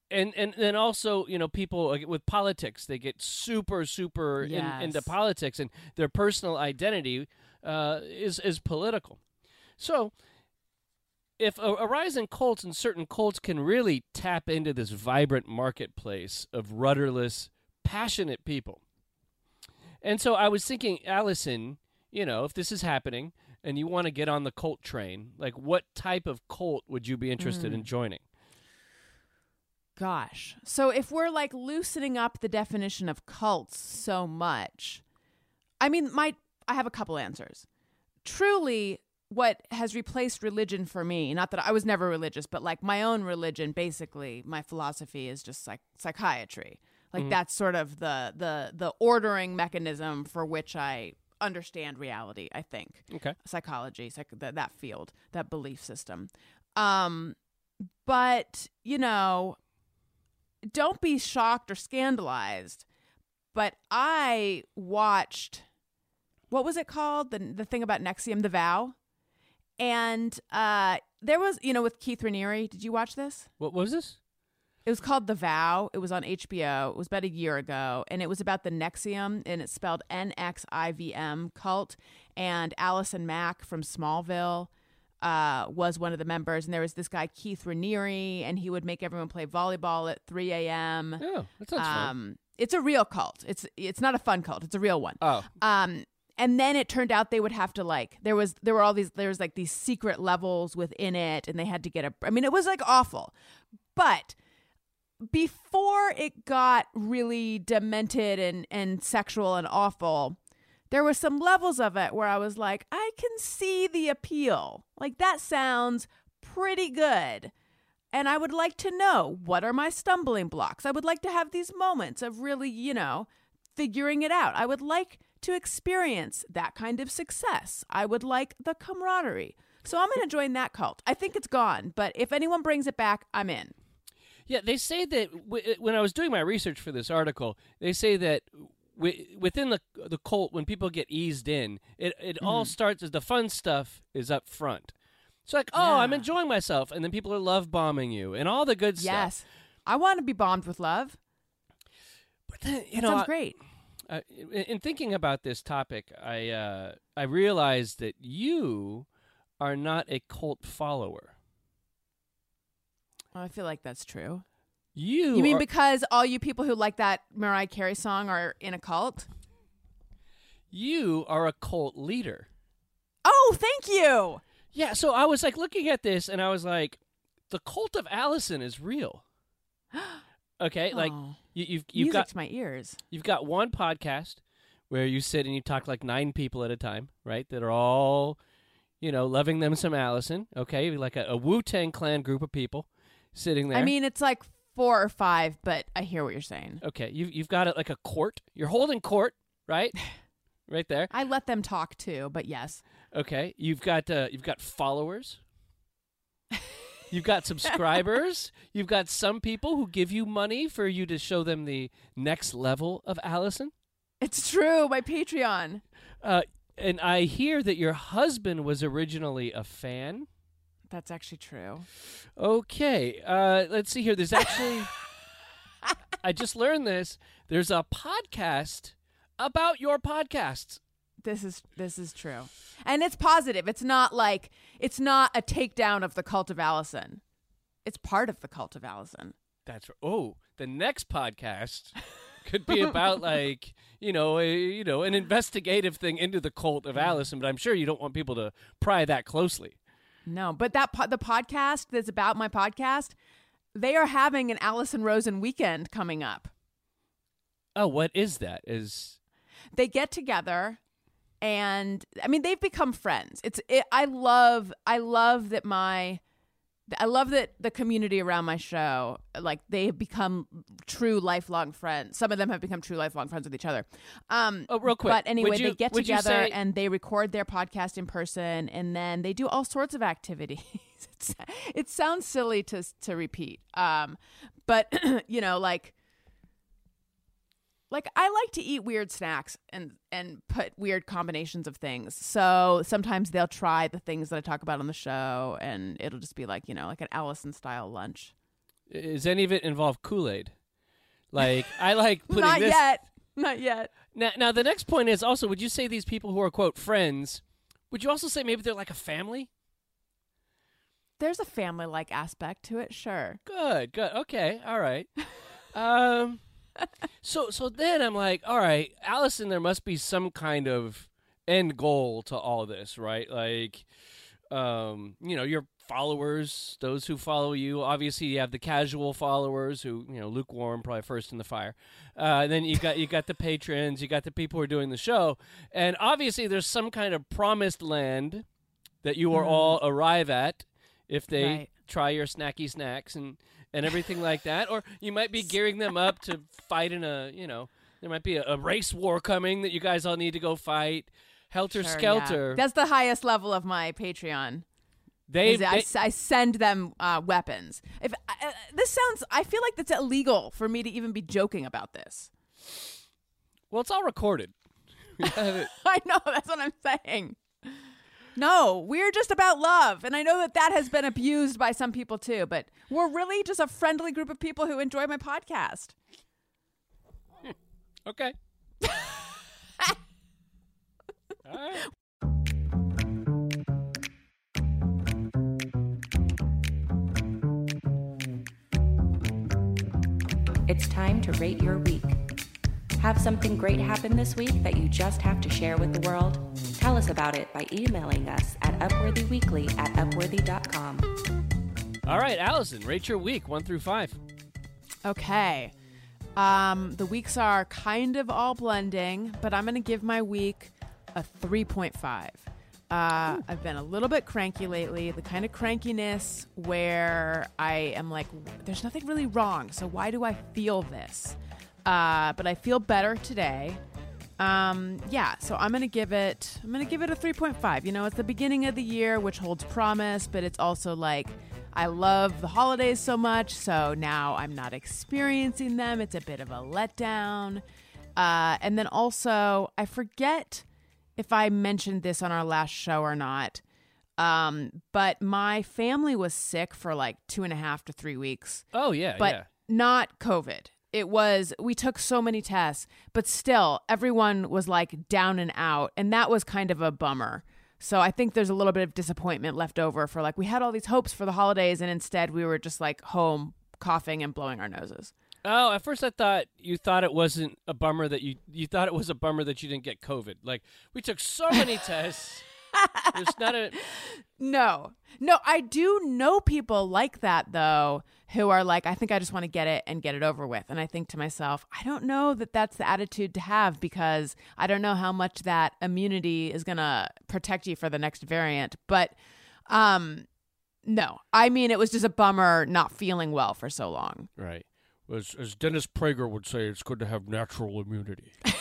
and and then also you know people with politics they get super super in, into politics and their personal identity uh, is is political. So if a, a rise in cults and certain cults can really tap into this vibrant marketplace of rudderless, passionate people. And so I was thinking, Alison, you know, if this is happening and you want to get on the cult train, like what type of cult would you be interested in hmm. joining?
Gosh. So if we're like loosening up the definition of cults so much, I mean, my I have a couple answers. Truly, what has replaced religion for me, not that I was never religious, but like my own religion, basically, my philosophy is just like psychiatry. Like that's sort of the the the ordering mechanism for which I understand reality, I think
Okay.
psychology, psych- that that field, that belief system. Um, but you know, don't be shocked or scandalized. But I watched what was it called the the thing about NXIVM, the Vow, and uh, there was you know with Keith Raniere. Did you watch this?
What was this?
It was called The Vow. It was on HBO. It was about a year ago, and it was about the NXIVM, and it's spelled N X I V M cult. And Allison Mack from Smallville uh, was one of the members, and there was this guy Keith Raniere, and he would make everyone play volleyball at 3 a.m.
Oh, that sounds fun.
Um, it's a real cult. It's it's not a fun cult. It's a real one.
Oh,
Um, and then it turned out they would have to like there was there were all these there was like these secret levels within it, and they had to get a. I mean, it was like awful, but before it got really demented and and sexual and awful, there were some levels of it where I was like, I can see the appeal. Like that sounds pretty good. And I would like to know what are my stumbling blocks. I would like to have these moments of really, you know, figuring it out. I would like to experience that kind of success. I would like the camaraderie. So I'm going to join that cult. I think it's gone, but if anyone brings it back, I'm in.
yeah. They say that w- when I was doing my research for this article, they say that w- within the the cult, when people get eased in, it it
Mm-hmm.
all starts as the fun stuff is up front. It's like, oh, I'm enjoying myself, and then people are love bombing you and all the good stuff.
Yes. I want to be bombed with love.
But then, you
That
know,
sounds
I-
great.
Uh, in, in thinking about this topic, I uh, I realized that you are not a cult follower.
Oh, I feel like that's true.
You,
You mean
are,
because all you people who like that Mariah Carey song are in a cult?
you are a cult leader.
Oh, thank you.
Yeah. So I was like looking at this, and I was like, the cult of Alison is real. Okay, like
Oh.
you, you've you've
Music
got
to my ears.
you've got one podcast where you sit and you talk like nine people at a time, right? That are all, you know, loving them some Alison. Okay, like a, a Wu Tang Clan group of people sitting there.
I mean, it's like four or five, but I hear what you're saying.
Okay, you've you've got it like a court. You're holding court, right? right there.
I let them talk too, but yes.
Okay, you've got uh, you've got followers. You've got subscribers. You've got some people who give you money for you to show them the next level of Alison.
It's true, my Patreon.
Uh, and I hear that your husband was originally a fan.
That's actually true.
Okay, uh, let's see here. There's actually, I just learned this. There's a podcast about your podcasts.
This is this is true. And it's positive. It's not like it's not a takedown of the cult of Alison. It's part of the cult of Alison.
That's oh, the next podcast could be about like you know a, you know an investigative thing into the cult of Alison, but I'm sure you don't want people to pry that closely.
No, but that po- the podcast that's about my podcast, they are having an Alison Rosen weekend coming up.
Oh, what is that? Is
They get together and I mean they've become friends. It's it, I love I love that my I love that the community around my show like they have become true lifelong friends. Some of them have become true lifelong friends with each other. Um
oh, real quick.
But anyway,
you,
they get together
say-
and they record their podcast in person, and then they do all sorts of activities. it sounds silly to to repeat, um, but you know, like like I like to eat weird snacks and and put weird combinations of things. So sometimes they'll try the things that I talk about on the show, and it'll just be like you know like an Alison style lunch.
Is any of it involve Kool Aid? Like I like putting
Not
this.
yet. Not yet.
Now, now the next point is also: Would you say these people who are quote friends? Would you also say maybe they're like a family?
There's a family like aspect to it, sure.
Good, good. Okay, all right. um, so so then I'm like, all right, Alison, there must be some kind of end goal to all this, right? Like, um, you know, your followers, those who follow you. Obviously, you have the casual followers who, you know, lukewarm, probably first in the fire. Uh, then you got you got the patrons, you got the people who are doing the show, and obviously, there's some kind of promised land that you will all arrive at if they
Right.
try your snacky snacks and and everything like that. Or you might be gearing them up to fight in a, you know, there might be a, a race war coming that you guys all need to go fight. Helter
Sure, yeah.
skelter.
That's the highest level of my Patreon.
They,
I,
they-
I send them uh, weapons. If uh, this sounds, I feel like that's illegal for me to even be joking about this.
well, it's all recorded. We have it.
I know that's what I'm saying. No, we're just about love, and I know that that has been abused by some people too. But we're really just a friendly group of people who enjoy my podcast. Hmm.
Okay. all right.
It's time to rate your week. Have something great happen this week that you just have to share with the world? Tell us about it by emailing us at upworthyweekly at upworthy.com.
All right, Alison, rate your week one through five.
Okay. Um, the weeks are kind of all blending, but I'm going to give my week a 3.5. Uh, I've been a little bit cranky lately, the kind of crankiness where I am like, there's nothing really wrong, so why do I feel this? Uh, but I feel better today. Um, yeah, so I'm gonna give it. I'm gonna give it a 3.5. You know, it's the beginning of the year, which holds promise, but it's also like I love the holidays so much, so now I'm not experiencing them. It's a bit of a letdown. Uh, and then also, I forget if I mentioned this on our last show or not. Um, but my family was sick for like two and a half to three weeks
Oh yeah,
but
yeah.
not COVID. It was, we took so many tests, but still, everyone was like down and out. And that was kind of a bummer. So I think there's a little bit of disappointment left over for like, we had all these hopes for the holidays, and instead we were just like home coughing and blowing our noses.
Oh, at first I thought you thought it wasn't a bummer that you you thought it was a bummer that you didn't get COVID. Like we took so many tests. There's not a
No, no, I do know people like that though, who are like, I think I just want to get it and get it over with. And I think to myself, I don't know that that's the attitude to have because I don't know how much that immunity is going to protect you for the next variant. But, um, no, I mean, it was just a bummer not feeling well for so long.
right. As, as Dennis Prager would say, it's good to have natural immunity.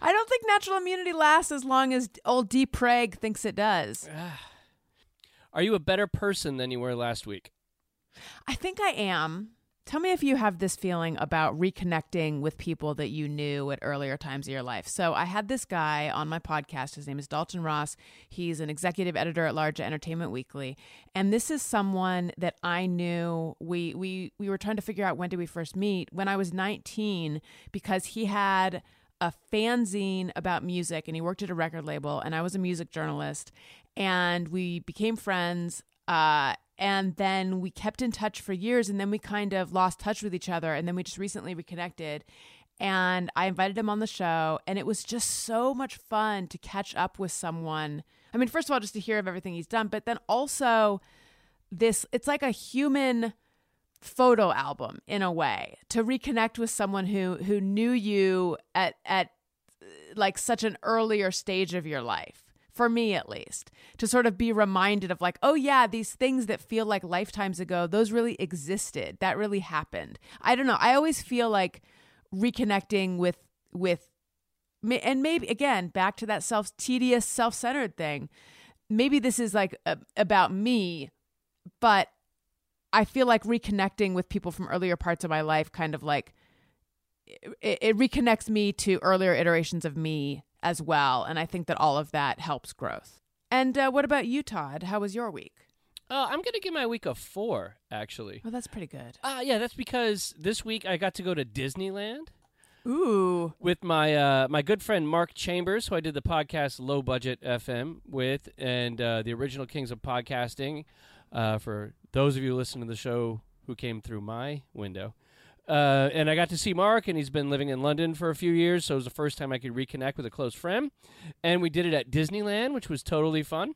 I don't think natural immunity lasts as long as old D. Prague thinks it does.
Are you a better person than you were last week?
I think I am. Tell me if you have this feeling about reconnecting with people that you knew at earlier times of your life. So, I had this guy on my podcast. His name is Dalton Ross. He's an executive editor at Large at Entertainment Weekly, and this is someone that I knew. We we we were trying to figure out when did we first meet. When I was 19, because he had a fanzine about music and he worked at a record label and I was a music journalist and we became friends uh and then we kept in touch for years and then we kind of lost touch with each other and then we just recently reconnected and I invited him on the show and it was just so much fun to catch up with someone. I mean first of all just to hear of everything he's done but then also this it's like a human photo album in a way to reconnect with someone who who knew you at at like such an earlier stage of your life for me at least to sort of be reminded of like oh yeah these things that feel like lifetimes ago those really existed. That really happened. I don't know. I always feel like reconnecting with with and maybe again back to that self tedious self-centered thing maybe this is like a, about me but I feel like reconnecting with people from earlier parts of my life kind of like it, it reconnects me to earlier iterations of me as well, and I think that all of that helps growth. And uh, what about you, Todd? How was your week?
Uh, I'm gonna give my week a four, actually.
Oh, that's pretty good.
Uh, yeah, that's because this week I got to go to Disneyland
Ooh,
with my uh, my good friend Mark Chambers, who I did the podcast Low Budget FM with, and uh, the original Kings of Podcasting. Uh, for those of you listening to the show who came through my window, uh, and I got to see Mark, and he's been living in London for a few years, so it was the first time I could reconnect with a close friend. And we did it at Disneyland, which was totally fun.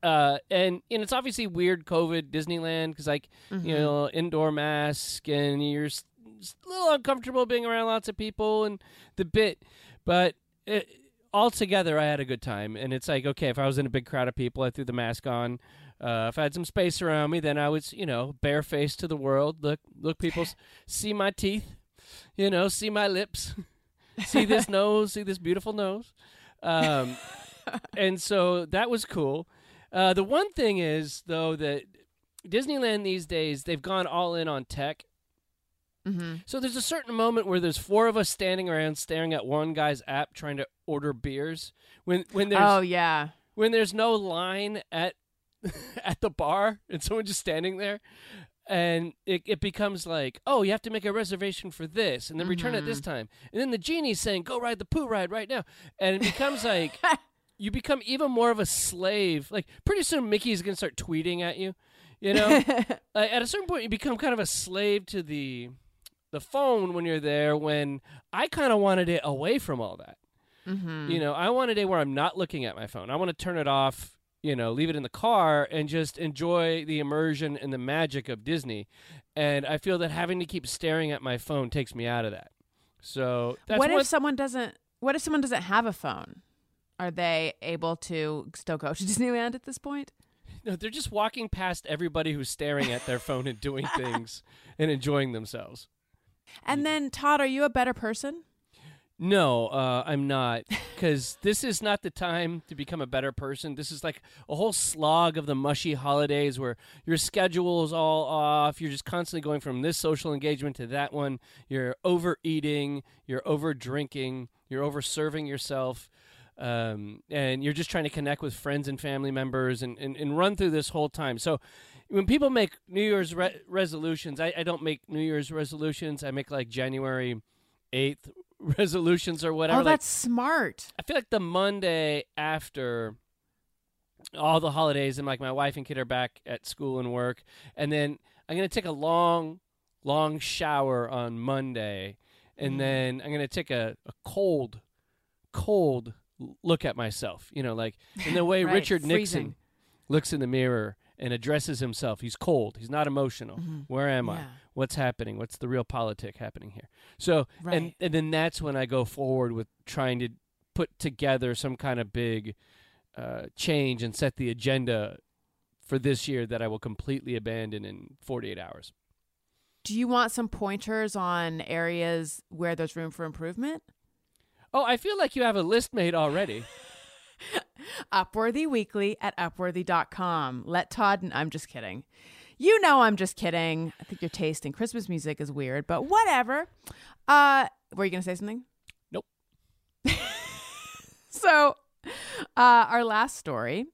Uh, and and it's obviously weird COVID Disneyland because like you know indoor mask and you're a little uncomfortable being around lots of people and the bit, but it, altogether I had a good time. And it's like okay, if I was in a big crowd of people, I threw the mask on. Uh, if I had some space around me, then I was you know barefaced to the world. Look look people see my teeth, you know see my lips, see this nose, see this beautiful nose. Um, and so that was cool. Uh, the one thing is, though, that Disneyland these days they've gone all in on tech.
hmm
So there's a certain moment where there's four of us standing around staring at one guy's app trying to order beers. When when there's
oh yeah.
when there's no line at at the bar and someone just standing there and it, it becomes like oh you have to make a reservation for this and then return at this time. And then the genie's saying go ride the Pooh ride right now. And it becomes like you become even more of a slave. Like pretty soon mickey's gonna start tweeting at you you know? Like, at a certain point you become kind of a slave to the the phone when you're there when i kind of wanted it away from all that.
Hmm
you know, I want a day where I'm not looking at my phone. I want to turn it off, you know, leave it in the car and just enjoy the immersion and the magic of Disney. And I feel that having to keep staring at my phone takes me out of that. So that's
what if someone doesn't? What if someone doesn't have a phone? Are they able to still go to Disneyland at this point?
no, they're just walking past everybody who's staring at their phone and doing things and enjoying themselves.
And then Todd, are you a better person?
No, uh, I'm not, because this is not the time to become a better person. This is like a whole slog of the mushy holidays where your schedule is all off. You're just constantly going from this social engagement to that one. You're overeating, you're over drinking, you're over serving yourself, um, and you're just trying to connect with friends and family members and, and, and run through this whole time. So when people make New Year's re- resolutions, I, I don't make New Year's resolutions. I make like January 8th resolutions or whatever.
oh,
like,
that's smart.
I feel like the Monday after all the holidays and like my wife and kid are back at school and work, and then I'm gonna take a long, long shower on Monday, and
Mm.
then I'm gonna take a, a cold, cold look at myself. You know, like in the way
Right,
Richard Nixon
freezing.
looks in the mirror and addresses himself. He's cold. He's not emotional. Where am I?
Mm-hmm.
What's happening? What's the realpolitik happening here? So, and and then that's when I go forward with trying to put together some kind of big uh, change and set the agenda for this year that I will completely abandon in 48 hours.
Do you want some pointers on areas where there's room for improvement?
Oh, I feel like you have a list made already.
Upworthy Weekly at upworthy.com. Let Todd, and I'm just kidding. You know I'm just kidding. I think your taste in Christmas music is weird, but whatever. Uh, were you going to say something?
Nope.
so, uh, our last story.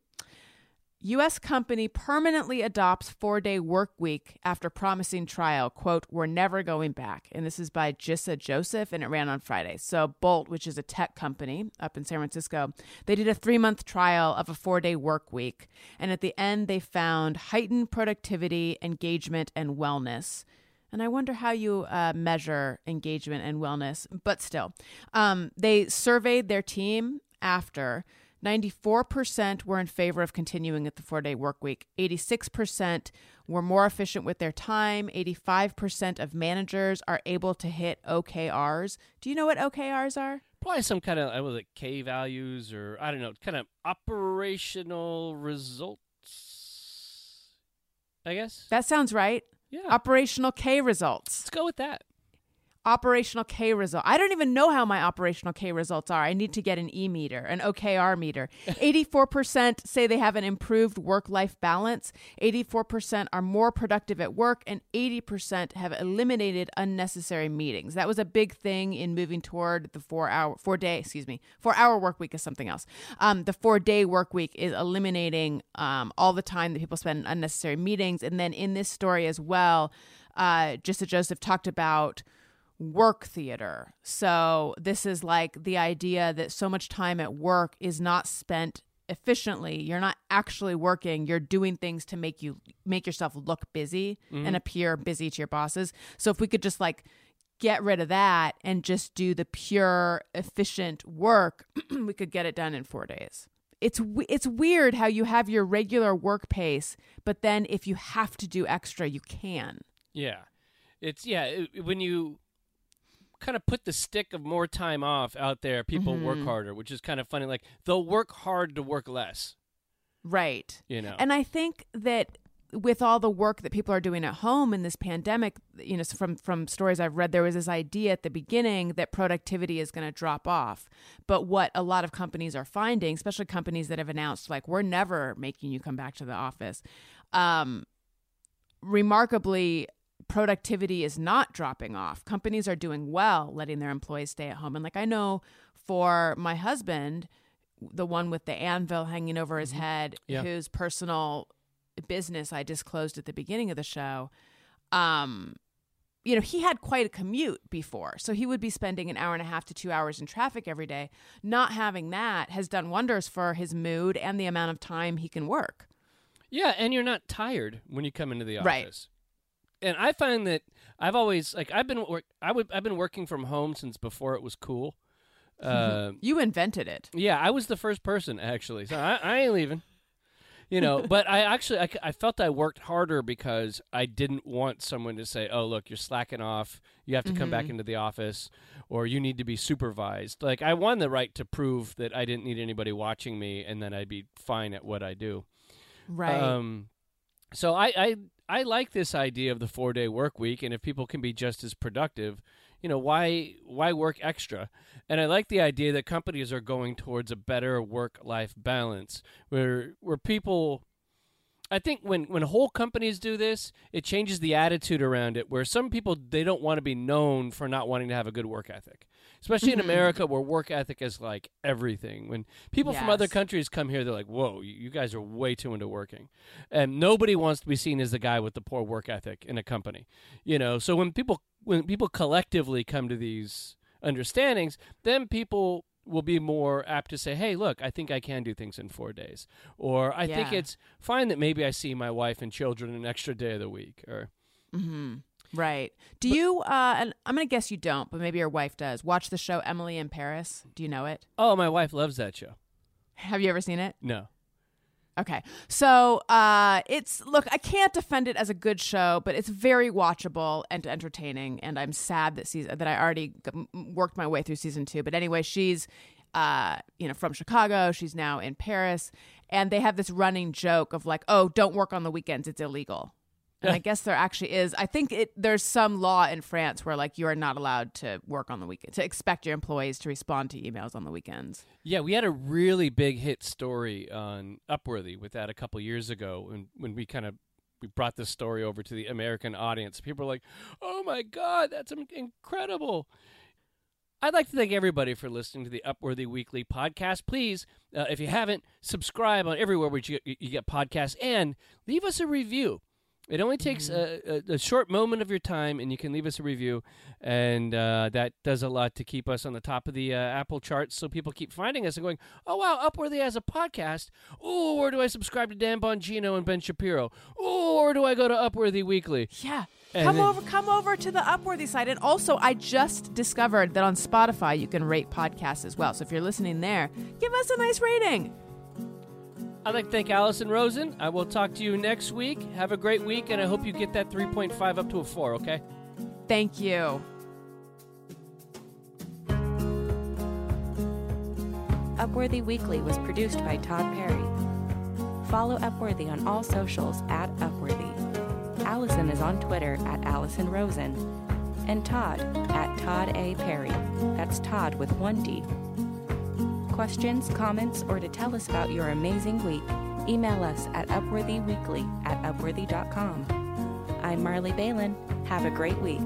U.S. company permanently adopts four day work week after promising trial. Quote, we're never going back. And this is by Jissa Joseph, and it ran on Friday. So, Bolt, which is a tech company up in San Francisco, they did a three month trial of a four day work week. And at the end, they found heightened productivity, engagement, and wellness. And I wonder how you uh, measure engagement and wellness, but still. Um, they surveyed their team after. 94% were in favor of continuing at the four day work week. 86% were more efficient with their time. 85% of managers are able to hit OKRs. Do you know what OKRs are?
Probably some kind of, I was it K values or I don't know, kind of operational results, I guess.
That sounds right.
Yeah.
Operational K results.
Let's go with that.
Operational K result. I don't even know how my operational K results are. I need to get an E meter, an OKR meter. 84% say they have an improved work life balance. 84% are more productive at work, and 80% have eliminated unnecessary meetings. That was a big thing in moving toward the four hour, four day, excuse me, four hour work week is something else. Um, the four day work week is eliminating um, all the time that people spend in unnecessary meetings. And then in this story as well, uh, Jissa Joseph talked about work theater. So this is like the idea that so much time at work is not spent efficiently. You're not actually working. You're doing things to make you make yourself look busy
Mm-hmm.
and appear busy to your bosses. So if we could just like get rid of that and just do the pure efficient work, we could get it done in 4 days. It's it's weird how you have your regular work pace, but then if you have to do extra, you can.
Yeah, it's yeah. It, when you kind of put the stick of more time off out there, people work
Mm-hmm.
harder, which is kind of funny. Like they'll work hard to work less.
Right.
You know.
And I think that with all the work that people are doing at home in this pandemic, you know, from from stories I've read, there was this idea at the beginning that productivity is going to drop off. But what a lot of companies are finding, especially companies that have announced like we're never making you come back to the office, um, remarkably productivity is not dropping off. Companies are doing well letting their employees stay at home. And like I know for my husband, the one with the anvil hanging over his head,
Yeah.
whose personal business I disclosed at the beginning of the show, um, you know, he had quite a commute before. So he would be spending an hour and a half to two hours in traffic every day. Not having that has done wonders for his mood and the amount of time he can work.
Yeah, and you're not tired when you come into the office.
Right.
And I find that I've always like I've been work I would I've been working from home since before it was cool. Uh,
You invented it.
yeah, I was the first person actually, so I, I ain't leaving. You know, but I actually I felt I worked harder because I didn't want someone to say, "Oh, look, you're slacking off. You have to come back into the office, or you need to be supervised." Like I won the right to prove that I didn't need anybody watching me, and then I'd be fine at what I do.
Right.
Um, so I, I I like this idea of the four day work week, and if people can be just as productive, you know, why why work extra? And I like the idea that companies are going towards a better work life balance, where where people. I think when, when whole companies do this, it changes the attitude around it. Where some people they don't want to be known for not wanting to have a good work ethic, especially in America where work ethic is like everything. When people from other countries come here, they're like, "Whoa, you guys are way too into working," and nobody wants to be seen as the guy with the poor work ethic in a company. You know, so when people when people collectively come to these understandings, then people will be more apt to say, "Hey, look, I think I can do things in 4 days." Or I think it's fine that maybe I see my wife and children an extra day of the week or
Mm-hmm. Right. Do you, uh, and I'm going to guess you don't, but maybe your wife does, watch the show Emily in Paris? Do you know it?
Oh, my wife loves that show.
Have you ever seen it?
No.
Okay. So uh, it's, look, I can't defend it as a good show, but it's very watchable and entertaining. And I'm sad that season, that I already worked my way through season two. But anyway, she's, uh, you know, from Chicago. She's now in Paris. And they have this running joke of like, oh, don't work on the weekends. It's illegal. And I guess there actually is. I think it there's some law in France where like you are not allowed to work on the weekend to expect your employees to respond to emails on the weekends.
Yeah, we had a really big hit story on Upworthy with that a couple years ago when when we kind of we brought this story over to the American audience. People were like, "Oh my god, that's in- incredible." I'd like to thank everybody for listening to the Upworthy Weekly podcast. Please, uh, if you haven't, subscribe on everywhere where you, you get podcasts and leave us a review. It only takes a, a, a short moment of your time, and you can leave us a review, and uh, that does a lot to keep us on the top of the uh, Apple charts, so people keep finding us and going, "Oh wow, Upworthy has a podcast. Oh, where do I subscribe to Dan Bongino and Ben Shapiro? Oh, where do I go to Upworthy Weekly?"
Yeah.
And
come
then-
over come over to the Upworthy site. And also I just discovered that on Spotify you can rate podcasts as well. So if you're listening there, give us a nice rating.
I'd like to thank Alison Rosen. I will talk to you next week. Have a great week, and I hope you get that 3.5 up to a 4, okay?
Thank you.
Upworthy Weekly was produced by Todd Perry. Follow Upworthy on all socials at Upworthy. Alison is on Twitter at Alison Rosen. and Todd at Todd A. Perry. That's Todd with one D. Questions, comments, or to tell us about your amazing week, email us at upworthyweekly at upworthy.com. I'm Marley Balin. Have a great week.